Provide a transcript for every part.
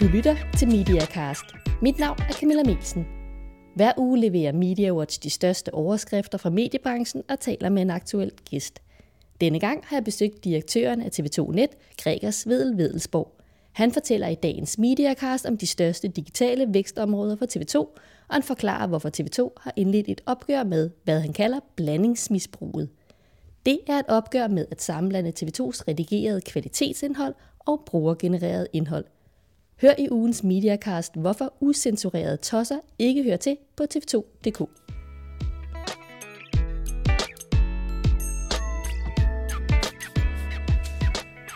Du lytter til MediaCast. Mit navn er Camilla Melsen. Hver uge leverer MediaWatch de største overskrifter fra mediebranchen og taler med en aktuel gæst. Denne gang har jeg besøgt direktøren af TV2 Net, Gregers Vedel Vedelsborg. Han fortæller i dagens MediaCast om de største digitale vækstområder for TV2, og han forklarer, hvorfor TV2 har indledt et opgør med, hvad han kalder blandingsmisbruget. Det er et opgør med at sammenblande TV2's redigerede kvalitetsindhold og brugergenereret indhold. Hør i ugens Mediacast, hvorfor usensurerede tosser ikke hører til på tv2.dk.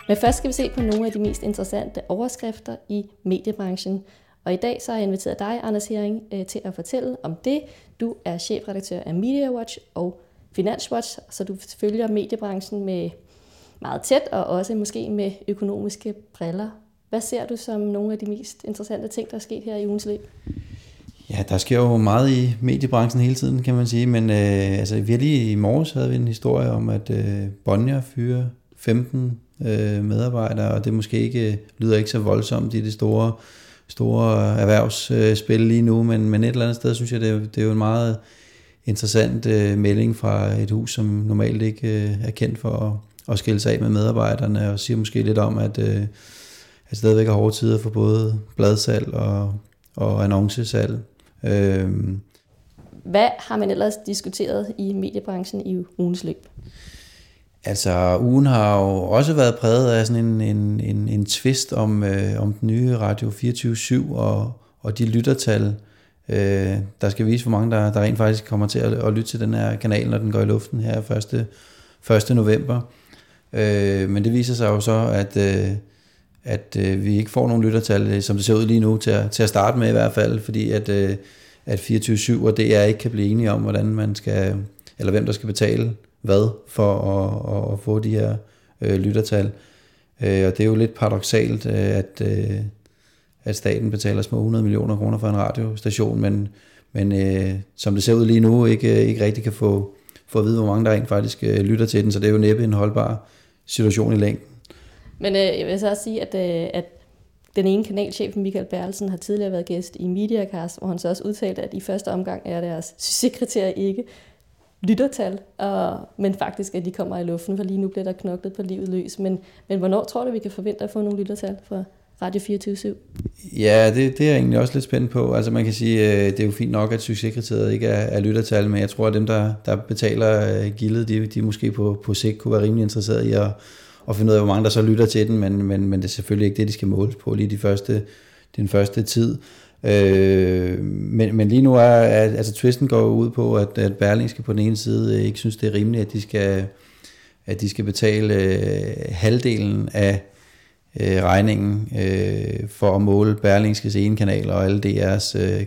Men først skal vi se på nogle af de mest interessante overskrifter i mediebranchen. Og i dag så har jeg inviteret dig, Anders Hering, øh, til at fortælle om det. Du er chefredaktør af MediaWatch og Finanswatch, så du følger mediebranchen med meget tæt og også måske med økonomiske briller. Hvad ser du som nogle af de mest interessante ting, der er sket her i ugens løb? Ja, der sker jo meget i mediebranchen hele tiden, kan man sige, men øh, altså, lige i morges havde vi en historie om, at øh, Bonnier fyrer 15 øh, medarbejdere, og det måske ikke øh, lyder ikke så voldsomt i det store, store erhvervsspil lige nu, men, men et eller andet sted synes jeg, det er, det er jo en meget interessant øh, melding fra et hus, som normalt ikke øh, er kendt for at, at skille sig af med medarbejderne, og siger måske lidt om, at, øh, at stadigvæk er hårde tider for både bladsalg og, og annoncesalg. Øh, Hvad har man ellers diskuteret i mediebranchen i ugens løb? Altså, ugen har jo også været præget af sådan en, en, en, en twist om, øh, om den nye Radio 24-7 og, og de lyttertal, øh, der skal vise, hvor mange der, der rent faktisk kommer til at, at lytte til den her kanal, når den går i luften her 1. 1. november. Øh, men det viser sig jo så, at, øh, at øh, vi ikke får nogen lyttertal, øh, som det ser ud lige nu, til at, til at starte med i hvert fald, fordi at, øh, at 24-7 og DR ikke kan blive enige om, hvordan man skal, eller hvem der skal betale hvad for at, at, at få de her øh, lyttertal. Øh, og det er jo lidt paradoxalt, øh, at, øh, at staten betaler små 100 millioner kroner for en radiostation, men, men øh, som det ser ud lige nu, ikke, øh, ikke rigtig kan få, få at vide, hvor mange der rent faktisk øh, lytter til den, så det er jo næppe en holdbar situation i længden. Men øh, jeg vil så også sige, at, øh, at den ene kanalchef, Michael Berlsen, har tidligere været gæst i Mediacast, hvor han så også udtalte, at i første omgang er deres sekretær ikke lyttertal, og, men faktisk, at de kommer i luften, for lige nu bliver der knoklet på livet løs. Men, men hvornår tror du, vi kan forvente at få nogle lyttertal fra Radio 24 /7? Ja, det, det er jeg egentlig også lidt spændt på. Altså man kan sige, øh, det er jo fint nok, at succeskriteriet ikke er, er lyttertal, men jeg tror, at dem, der, der betaler øh, gildet, de, de måske på, på sigt kunne være rimelig interesserede i at, at finde ud af, hvor mange der så lytter til den, men, men, men det er selvfølgelig ikke det, de skal måles på lige de første, den første tid. Øh, men, men lige nu er, at, altså twisten går ud på, at, at Berlingske på den ene side ikke synes, det er rimeligt, at de skal, at de skal betale øh, halvdelen af øh, regningen øh, for at måle Berlingskes ene kanal og alle DR's øh,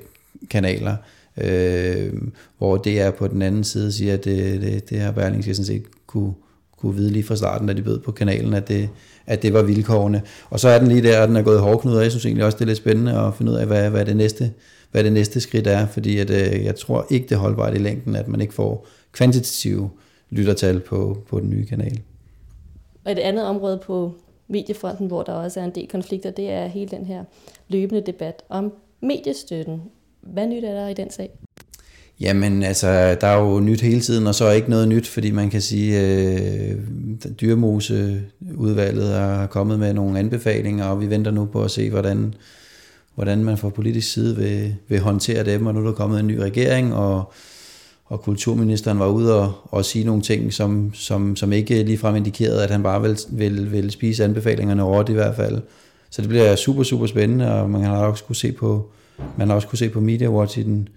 kanaler. Øh, hvor DR på den anden side siger, at det, det, det har Berlingske sådan set kunne, kunne vide lige fra starten, da de bød på kanalen, at det, at det var vilkårene. Og så er den lige der, at den er gået hårdknud, og jeg synes egentlig også, det er lidt spændende at finde ud af, hvad, hvad, det, næste, hvad det næste skridt er, fordi at, øh, jeg tror ikke, det er holdbart i længden, at man ikke får kvantitative lyttertal på, på den nye kanal. Og et andet område på mediefronten, hvor der også er en del konflikter, det er hele den her løbende debat om mediestøtten. Hvad nyt er der i den sag? Jamen, altså, der er jo nyt hele tiden, og så er ikke noget nyt, fordi man kan sige, øh, dyremoseudvalget er kommet med nogle anbefalinger, og vi venter nu på at se, hvordan, hvordan man fra politisk side vil, vil håndtere dem, og nu er der kommet en ny regering, og, og kulturministeren var ude og, og sige nogle ting, som, som, som ikke ligefrem indikerede, at han bare vil, vil, vil spise anbefalingerne over i hvert fald. Så det bliver super, super spændende, og man har også kunne se på, man har også kunne se på Media Watch i den,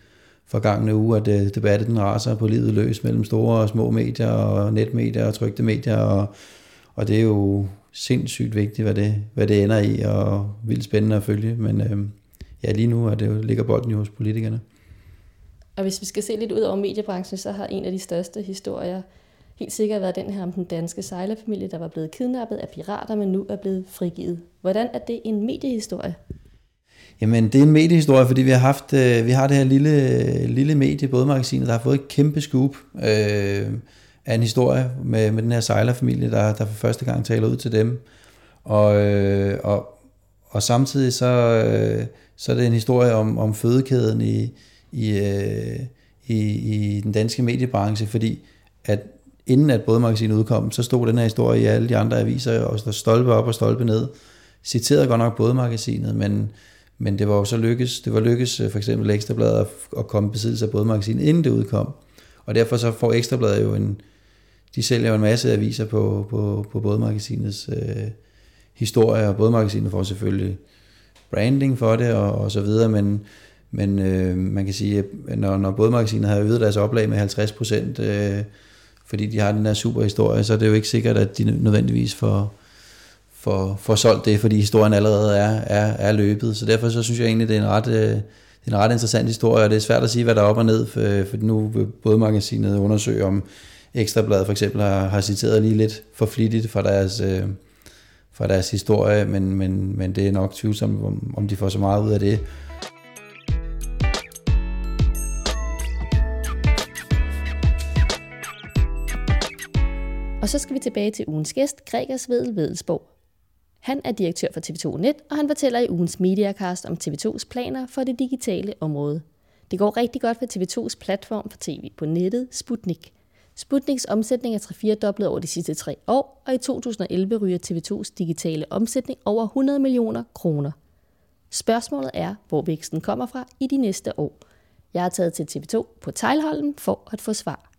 forgangne uge, at øh, debatten raser på livet løs mellem store og små medier og netmedier og trygte medier, og, og det er jo sindssygt vigtigt, hvad det, hvad det ender i, og vildt spændende at følge, men øh, ja, lige nu er det jo, ligger bolden jo hos politikerne. Og hvis vi skal se lidt ud over mediebranchen, så har en af de største historier helt sikkert været den her om den danske sejlerfamilie, der var blevet kidnappet af pirater, men nu er blevet frigivet. Hvordan er det en mediehistorie? Jamen, det er en mediehistorie, fordi vi har haft, øh, vi har det her lille, lille medie, både magasinet, der har fået et kæmpe scoop øh, af en historie med, med den her sejlerfamilie, der, der for første gang taler ud til dem. Og, øh, og, og samtidig så, øh, så er det en historie om, om fødekæden i, i, øh, i, i den danske mediebranche, fordi at inden at bådmagasinet udkom, så stod den her historie i alle de andre aviser, og der stolpe op og stolpe ned. Citerede godt nok bådmagasinet, men, men det var jo så lykkes, det var lykkes øh, for eksempel Ekstrabladet at, at komme besiddelse af bådmagasinet, inden det udkom. Og derfor så får Ekstrabladet jo en, de sælger jo en masse aviser på, på, på bådmagasinets øh, historie, og både magasinet får selvfølgelig branding for det og, og så videre, men, men øh, man kan sige, at når, når magasinet har øget deres oplag med 50 procent, øh, fordi de har den der super historie, så er det jo ikke sikkert, at de nødvendigvis får, får, får solgt det, fordi historien allerede er, er, er løbet. Så derfor så synes jeg egentlig, det er en ret, øh, det er en ret interessant historie, og det er svært at sige, hvad der er op og ned, for, for nu vil bådmagasinet undersøge, om Ekstrabladet for eksempel har, har citeret lige lidt for flittigt fra deres, øh, fra deres historie, men, men, men det er nok tvivlsomt, om, om de får så meget ud af det. Og så skal vi tilbage til ugens gæst, Gregers Vedel Vedelsborg. Han er direktør for TV2 Net, og han fortæller i ugens Mediacast om TV2's planer for det digitale område. Det går rigtig godt for TV2's platform for tv på nettet, Sputnik. Sputniks omsætning er 3-4 doblet over de sidste tre år, og i 2011 ryger TV2's digitale omsætning over 100 millioner kroner. Spørgsmålet er, hvor væksten kommer fra i de næste år. Jeg har taget til TV2 på Tejlholmen for at få svar.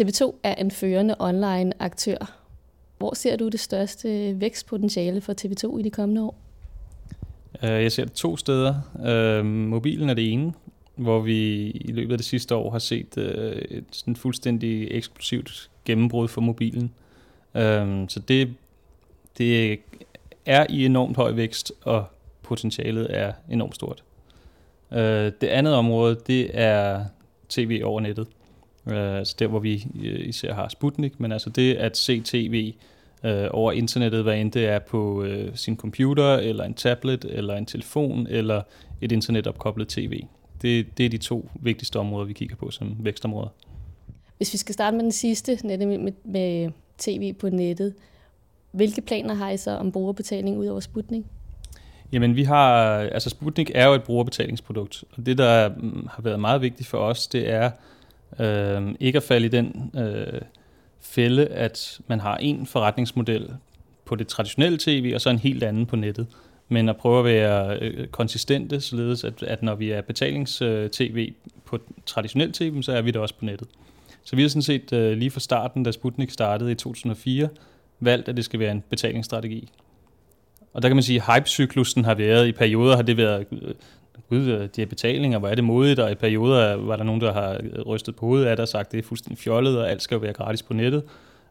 TV2 er en førende online aktør. Hvor ser du det største vækstpotentiale for TV2 i de kommende år? Øh, jeg ser det to steder. Øh, mobilen er det ene, hvor vi i løbet af det sidste år har set øh, et sådan fuldstændig eksplosivt gennembrud for mobilen. Så det, det er i enormt høj vækst, og potentialet er enormt stort. Det andet område, det er tv over nettet. Øh, altså der, hvor vi øh, især har Sputnik, men altså det at se tv øh, over internettet, hvad end det er på øh, sin computer, eller en tablet, eller en telefon, eller et internetopkoblet tv. Det, det er de to vigtigste områder, vi kigger på som vækstområder. Hvis vi skal starte med den sidste, med, med, med tv på nettet, hvilke planer har I så om brugerbetaling ud over Sputnik? Jamen vi har, altså Sputnik er jo et brugerbetalingsprodukt, og det der mm, har været meget vigtigt for os, det er Øh, ikke at falde i den øh, fælde, at man har en forretningsmodel på det traditionelle tv, og så en helt anden på nettet. Men at prøve at være øh, konsistente, således at, at når vi er betalings-tv øh, på traditionelt tv, så er vi det også på nettet. Så vi har sådan set øh, lige fra starten, da Sputnik startede i 2004, valgt, at det skal være en betalingsstrategi. Og der kan man sige, at hypecyklusen har været, i perioder har det været øh, gud, øh, de her betalinger, hvor er det modigt, og i perioder var der nogen, der har øh, rystet på hovedet af det og sagt, det er fuldstændig fjollet, og alt skal jo være gratis på nettet.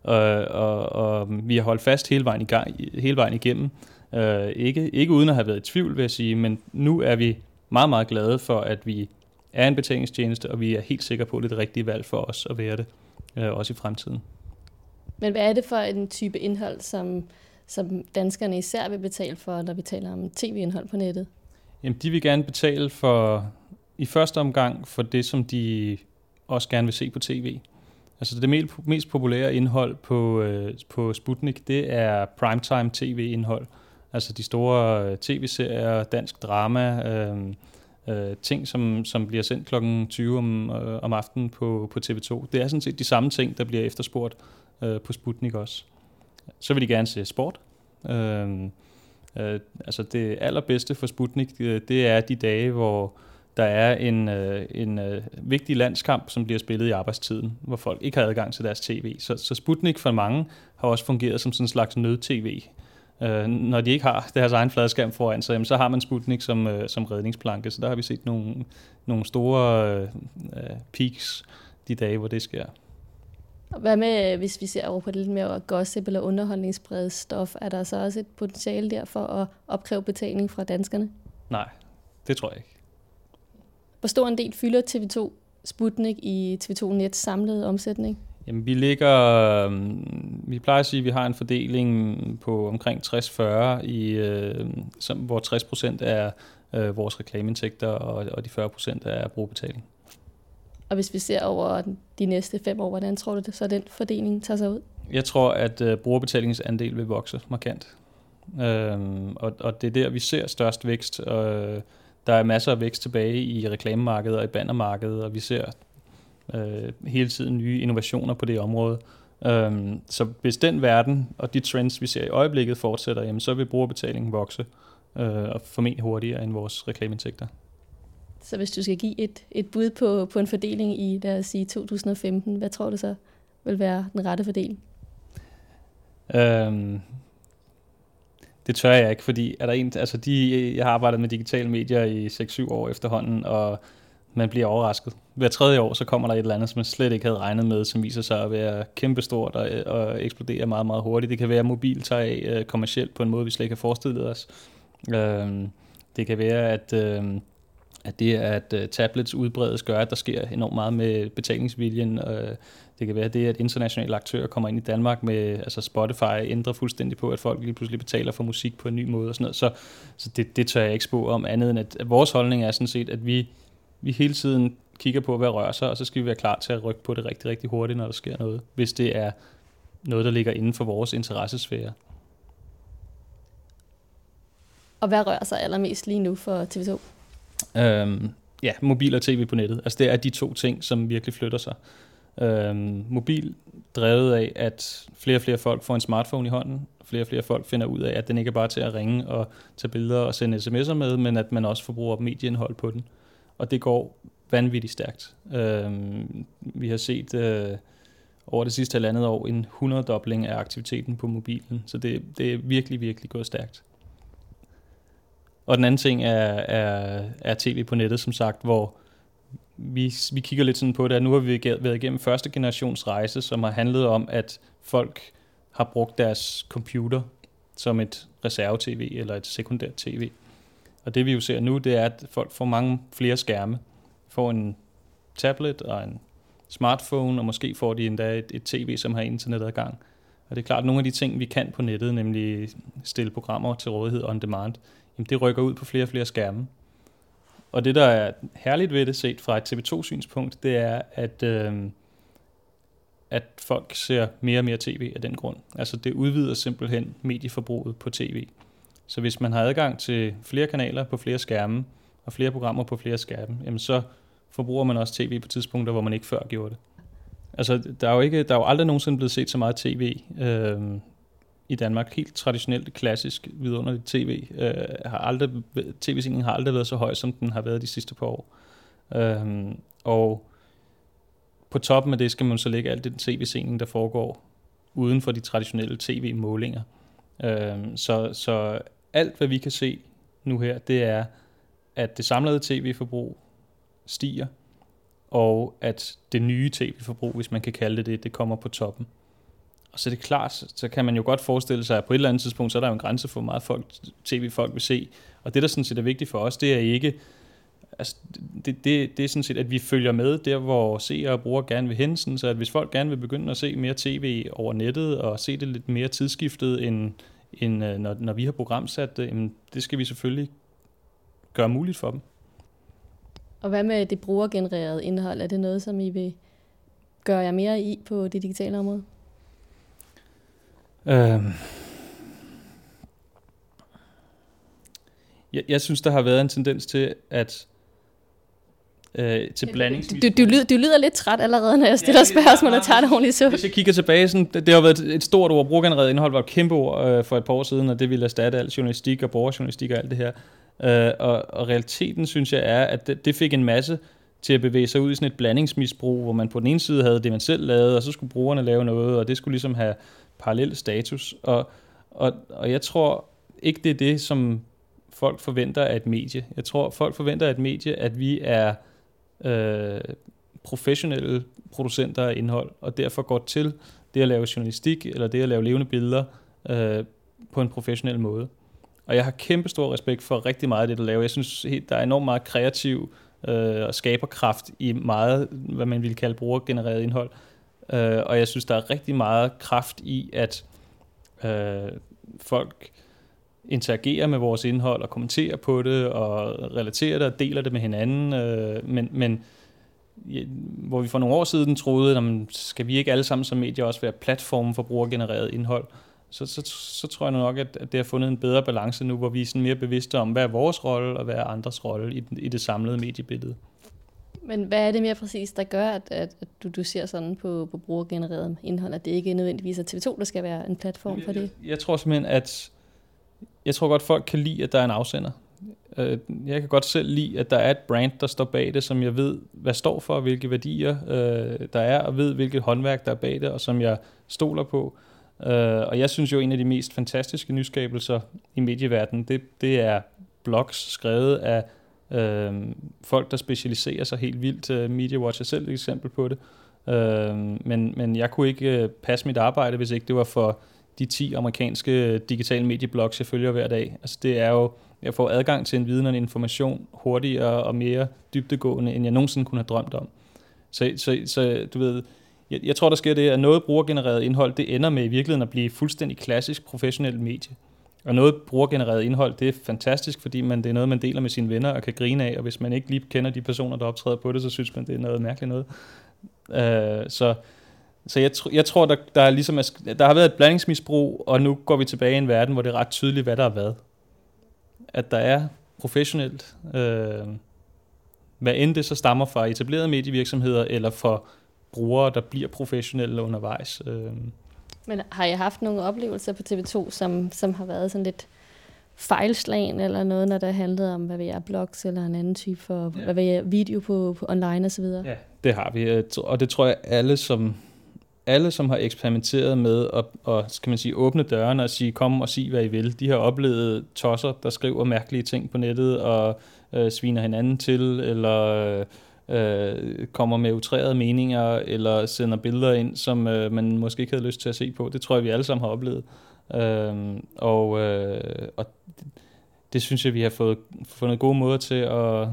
Og, og, og vi har holdt fast hele vejen, i gang, hele vejen igennem. Øh, ikke, ikke uden at have været i tvivl, vil jeg sige, men nu er vi meget, meget glade for, at vi er en betalingstjeneste, og vi er helt sikre på, at det er det rigtige valg for os at være det, øh, også i fremtiden. Men hvad er det for en type indhold, som, som danskerne især vil betale for, når vi taler om tv-indhold på nettet? Jamen, de vil gerne betale for, i første omgang, for det, som de også gerne vil se på tv. Altså det mest, populære indhold på, øh, på Sputnik, det er primetime tv-indhold. Altså de store øh, tv-serier, dansk drama, øh, øh, ting, som, som bliver sendt kl. 20 om, øh, om aftenen på, på TV2. Det er sådan set de samme ting, der bliver efterspurgt øh, på Sputnik også. Så vil de gerne se sport. Øh, Øh, altså det allerbedste for Sputnik, det, det er de dage, hvor der er en, øh, en øh, vigtig landskamp, som bliver spillet i arbejdstiden, hvor folk ikke har adgang til deres tv. Så, så Sputnik for mange har også fungeret som sådan en slags nød-tv. Øh, når de ikke har deres egen fladskærm foran sig, jamen, så har man Sputnik som, øh, som redningsplanke. Så der har vi set nogle, nogle store øh, øh peaks de dage, hvor det sker. Hvad med, hvis vi ser over på det lidt mere gossip eller underholdningsbredt stof, er der så også et potentiale der for at opkræve betaling fra danskerne? Nej, det tror jeg ikke. Hvor stor en del fylder TV2 Sputnik i TV2 Nets samlede omsætning? Jamen, vi ligger, øhm, vi plejer at sige, at vi har en fordeling på omkring 60-40, i, øh, som, hvor 60 procent er øh, vores reklameindtægter, og, og de 40 procent er brugbetaling. Og hvis vi ser over de næste fem år, hvordan tror du, så den fordeling tager sig ud? Jeg tror, at uh, brugerbetalingsandel vil vokse markant. Øhm, og, og det er der, vi ser størst vækst. Og øh, der er masser af vækst tilbage i reklamemarkedet og i bannermarkedet, og vi ser øh, hele tiden nye innovationer på det område. Øhm, så hvis den verden og de trends, vi ser i øjeblikket, fortsætter, jamen, så vil brugerbetalingen vokse øh, og formentlig hurtigere end vores reklameindtægter. Så hvis du skal give et, et bud på, på en fordeling i, lad os sige, 2015, hvad tror du så vil være den rette fordeling? Øhm, det tør jeg ikke, fordi er der en, altså de, jeg har arbejdet med digitale medier i 6-7 år efterhånden, og man bliver overrasket. Hver tredje år, så kommer der et eller andet, som man slet ikke havde regnet med, som viser sig at være kæmpestort og, og eksplodere meget, meget hurtigt. Det kan være, at mobil tager af øh, kommercielt på en måde, vi slet ikke har forestillet os. Øhm, det kan være, at, øh, at det, at uh, tablets udbredes, gør, at der sker enormt meget med betalingsviljen. Øh, det kan være det, at internationale aktører kommer ind i Danmark med, altså Spotify ændrer fuldstændig på, at folk lige pludselig betaler for musik på en ny måde og sådan noget. Så, så det, det tør jeg ikke spå om andet end, at, at vores holdning er sådan set, at vi, vi hele tiden kigger på, hvad rører sig, og så skal vi være klar til at rykke på det rigtig, rigtig hurtigt, når der sker noget, hvis det er noget, der ligger inden for vores interessesfære. Og hvad rører sig allermest lige nu for TV2? Øhm, ja, mobil og tv på nettet. Altså det er de to ting, som virkelig flytter sig. Øhm, mobil drevet af, at flere og flere folk får en smartphone i hånden. Flere og flere folk finder ud af, at den ikke er bare til at ringe og tage billeder og sende sms'er med, men at man også forbruger medieindhold på den. Og det går vanvittigt stærkt. Øhm, vi har set øh, over det sidste halvandet år en 100-dobling af aktiviteten på mobilen, så det, det er virkelig, virkelig gået stærkt. Og den anden ting er, er, er tv på nettet, som sagt, hvor vi, vi kigger lidt sådan på det, at nu har vi været igennem første generations rejse, som har handlet om, at folk har brugt deres computer som et reserve-tv eller et sekundært tv. Og det vi jo ser nu, det er, at folk får mange flere skærme. Får en tablet og en smartphone, og måske får de endda et, et tv, som har internetadgang. Og det er klart, at nogle af de ting, vi kan på nettet, nemlig stille programmer til rådighed on demand, det rykker ud på flere og flere skærme. Og det, der er herligt ved det, set fra et TV2-synspunkt, det er, at, øh, at folk ser mere og mere tv af den grund. Altså det udvider simpelthen medieforbruget på tv. Så hvis man har adgang til flere kanaler på flere skærme, og flere programmer på flere skærme, jamen så forbruger man også tv på tidspunkter, hvor man ikke før gjorde det. Altså, der er jo, ikke, der er jo aldrig nogensinde blevet set så meget tv øh, i Danmark. Helt traditionelt, klassisk, vidunderligt tv. Øh, har aldrig, tv-sendingen har aldrig været så høj, som den har været de sidste par år. Øh, og på toppen af det skal man så lægge alt den tv-sending, der foregår uden for de traditionelle tv-målinger. Øh, så, så alt, hvad vi kan se nu her, det er, at det samlede tv-forbrug stiger, og at det nye tv-forbrug, hvis man kan kalde det det, det kommer på toppen. Og så er det klart, så kan man jo godt forestille sig, at på et eller andet tidspunkt, så er der jo en grænse for, hvor meget folk, tv-folk vil se. Og det, der sådan set er vigtigt for os, det er ikke, altså, det, det, det er sådan set, at vi følger med der, hvor seere og brugere gerne vil hen, sådan, så at hvis folk gerne vil begynde at se mere tv over nettet, og se det lidt mere tidsskiftet, end, end øh, når, når vi har programsat det, jamen, det skal vi selvfølgelig gøre muligt for dem. Og hvad med det brugergenererede indhold? Er det noget, som I vil gøre jer mere i på det digitale område? Øhm. Jeg, jeg synes, der har været en tendens til, at øh, til blandings... Du, du, lyder, du lyder lidt træt allerede, når jeg stiller ja, spørgsmål og tager det ordentligt så. Hvis jeg kigger tilbage, sådan, det, det har været et stort ord. Brugergenereret indhold var et kæmpe ord øh, for et par år siden, og det ville erstatte al journalistik og borgerjournalistik og alt det her. Øh, og, og realiteten, synes jeg, er, at det, det fik en masse til at bevæge sig ud i sådan et blandingsmisbrug, hvor man på den ene side havde det, man selv lavede, og så skulle brugerne lave noget, og det skulle ligesom have parallel status. Og, og, og jeg tror ikke, det er det, som folk forventer af et medie. Jeg tror, folk forventer af et medie, at vi er øh, professionelle producenter af indhold, og derfor går til det at lave journalistik, eller det at lave levende billeder øh, på en professionel måde. Og jeg har kæmpe stor respekt for rigtig meget af det, du laver. Jeg synes, der er enormt meget kreativ øh, og skaberkraft i meget, hvad man ville kalde brugergenereret indhold. Øh, og jeg synes, der er rigtig meget kraft i, at øh, folk interagerer med vores indhold og kommenterer på det og relaterer det og deler det med hinanden. Øh, men, men ja, hvor vi for nogle år siden troede, at skal vi ikke alle sammen som medier også være platformen for brugergenereret indhold, så, så, så tror jeg nok, at, at det har fundet en bedre balance nu, hvor vi er sådan mere bevidste om, hvad er vores rolle, og hvad er andres rolle i, i det samlede mediebillede. Men hvad er det mere præcis, der gør, at, at, at du, du ser sådan på, på brugergenereret indhold, at det ikke nødvendigvis er TV2, der skal være en platform for det? Jeg, jeg tror simpelthen, at jeg tror godt, folk kan lide, at der er en afsender. Øh, jeg kan godt selv lide, at der er et brand, der står bag det, som jeg ved, hvad står for, hvilke værdier øh, der er, og ved, hvilket håndværk der er bag det, og som jeg stoler på. Øh, og jeg synes jo, en af de mest fantastiske nyskabelser i medieverdenen, det, det er blogs skrevet af øh, folk, der specialiserer sig helt vildt. Uh, Media Watch er selv et eksempel på det. Øh, men, men jeg kunne ikke øh, passe mit arbejde, hvis ikke det var for de 10 amerikanske digitale medieblogs, jeg følger hver dag. Altså det er jo, jeg får adgang til en viden og en information hurtigere og mere dybdegående, end jeg nogensinde kunne have drømt om. Så, så, så du ved, jeg, jeg tror, der sker det, at noget brugergenereret indhold, det ender med i virkeligheden at blive fuldstændig klassisk professionelt medie. Og noget brugergenereret indhold, det er fantastisk, fordi man, det er noget, man deler med sine venner og kan grine af, og hvis man ikke lige kender de personer, der optræder på det, så synes man, det er noget mærkeligt noget. Uh, så så jeg, tr- jeg tror, der, der, er ligesom, der har været et blandingsmisbrug, og nu går vi tilbage i en verden, hvor det er ret tydeligt, hvad der er hvad. At der er professionelt, øh, hvad end det så stammer fra etablerede medievirksomheder, eller for brugere, der bliver professionelle undervejs. Øh. Men har jeg haft nogle oplevelser på TV2, som, som har været sådan lidt fejlslagen eller noget, når der handlede om, hvad vil jeg, blogs eller en anden type for, ja. hvad vil jeg, video på, på online og så videre? Ja, det har vi, og det tror jeg alle, som alle, som har eksperimenteret med at, at skal man sige, åbne dørene og sige, kom og sig, hvad I vil, de har oplevet tosser, der skriver mærkelige ting på nettet og øh, sviner hinanden til, eller øh, kommer med utrærede meninger, eller sender billeder ind, som øh, man måske ikke havde lyst til at se på. Det tror jeg, vi alle sammen har oplevet. Øh, og, øh, og det, det synes jeg, vi har fået fundet gode måder til at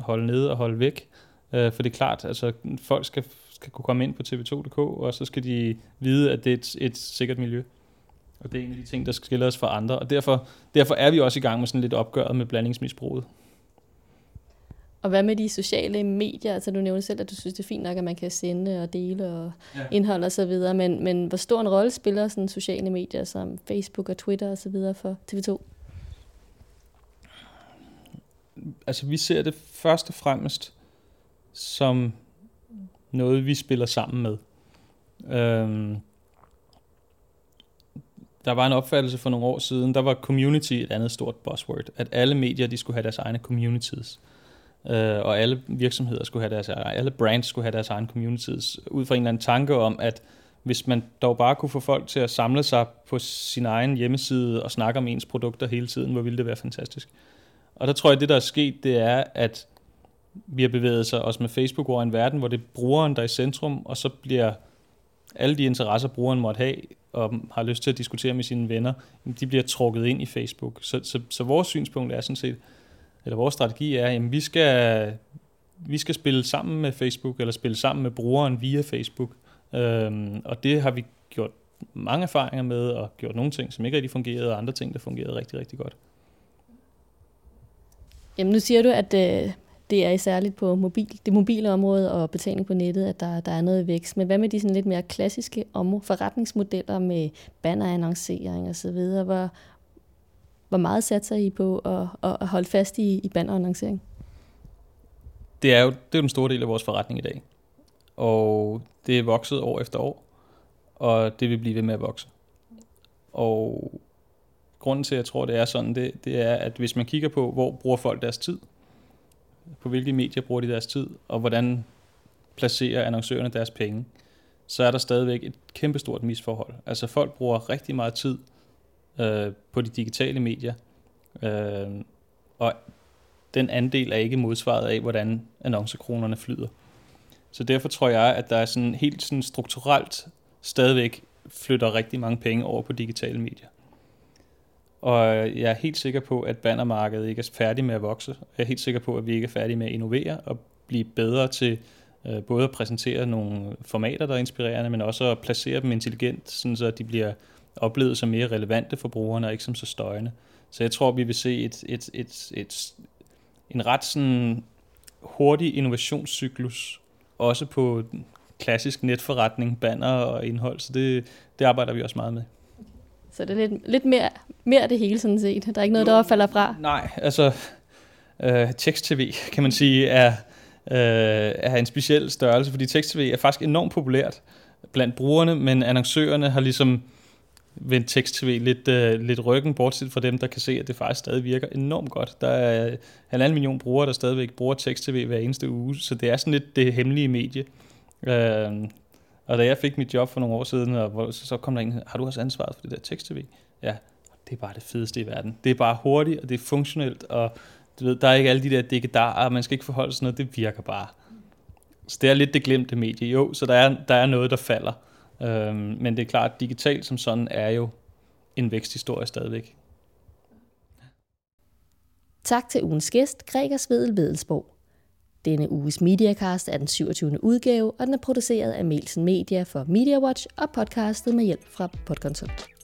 holde nede og holde væk. Øh, for det er klart, altså folk skal skal kunne komme ind på tv2.dk, og så skal de vide, at det er et, et sikkert miljø. Og det er en af de ting, der skiller os fra andre. Og derfor, derfor er vi også i gang med sådan lidt opgøret med blandingsmisbruget. Og hvad med de sociale medier? Altså du nævnte selv, at du synes, det er fint nok, at man kan sende og dele og ja. indhold og så videre. Men, men hvor stor en rolle spiller sådan sociale medier som Facebook og Twitter og så videre for TV2? Altså vi ser det først og fremmest som noget, vi spiller sammen med. Øhm, der var en opfattelse for nogle år siden, der var community et andet stort buzzword, at alle medier de skulle have deres egne communities. Øh, og alle virksomheder skulle have deres alle brands skulle have deres egne communities, ud fra en eller anden tanke om, at hvis man dog bare kunne få folk til at samle sig på sin egen hjemmeside og snakke om ens produkter hele tiden, hvor ville det være fantastisk. Og der tror jeg, at det der er sket, det er, at vi har bevæget sig også med Facebook over en verden, hvor det er brugeren, der er i centrum, og så bliver alle de interesser, brugeren måtte have, og har lyst til at diskutere med sine venner, de bliver trukket ind i Facebook. Så, så, så vores synspunkt er sådan set, eller vores strategi er, at vi skal, vi skal spille sammen med Facebook, eller spille sammen med brugeren via Facebook. Øhm, og det har vi gjort mange erfaringer med, og gjort nogle ting, som ikke rigtig fungerede, og andre ting, der fungerede rigtig, rigtig godt. Jamen nu siger du, at øh, det er særligt på mobil, det mobile område og betaling på nettet, at der, der er noget vækst. Men hvad med de sådan lidt mere klassiske om, forretningsmodeller med bannerannoncering og så videre? Hvor, hvor meget satser I på at, at holde fast i, i bannerannoncering? Det er jo det er den store del af vores forretning i dag. Og det er vokset år efter år, og det vil blive ved med at vokse. Og grunden til, at jeg tror, det er sådan, det, det er, at hvis man kigger på, hvor bruger folk deres tid, på hvilke medier bruger de deres tid, og hvordan placerer annoncørerne deres penge, så er der stadigvæk et kæmpestort misforhold. Altså folk bruger rigtig meget tid øh, på de digitale medier, øh, og den andel er ikke modsvaret af, hvordan annoncekronerne flyder. Så derfor tror jeg, at der er sådan helt sådan strukturelt stadigvæk flytter rigtig mange penge over på digitale medier. Og jeg er helt sikker på, at bannermarkedet ikke er færdig med at vokse. Jeg er helt sikker på, at vi ikke er færdige med at innovere og blive bedre til øh, både at præsentere nogle formater, der er inspirerende, men også at placere dem intelligent, sådan så de bliver oplevet som mere relevante for brugerne og ikke som så støjende. Så jeg tror, vi vil se et, et, et, et, en ret sådan hurtig innovationscyklus, også på klassisk netforretning, banner og indhold, så det, det arbejder vi også meget med. Så det er lidt, lidt mere, mere det hele sådan set. Der er ikke noget, der falder fra. Nej, altså øh, tekst-tv, kan man sige, er, øh, er en speciel størrelse, fordi tekst-tv er faktisk enormt populært blandt brugerne, men annoncørerne har ligesom vendt tekst-tv lidt, øh, lidt ryggen, bortset fra dem, der kan se, at det faktisk stadig virker enormt godt. Der er halvanden million brugere, der stadigvæk bruger tekst-tv hver eneste uge, så det er sådan lidt det hemmelige medie. Øh, og da jeg fik mit job for nogle år siden, og så kom der en, har du også ansvaret for det der tekst-tv? Ja, det er bare det fedeste i verden. Det er bare hurtigt, og det er funktionelt, og du ved, der er ikke alle de der dikkedarer, man skal ikke forholde sig noget, det virker bare. Så det er lidt det glemte medie. Jo, så der er, der er noget, der falder. Øhm, men det er klart, at digitalt som sådan er jo en væksthistorie stadigvæk. Tak til ugens gæst, Gregers Vedel Vedelsborg. Denne uges Mediacast er den 27. udgave, og den er produceret af Melsen Media for MediaWatch og podcastet med hjælp fra Podconsult.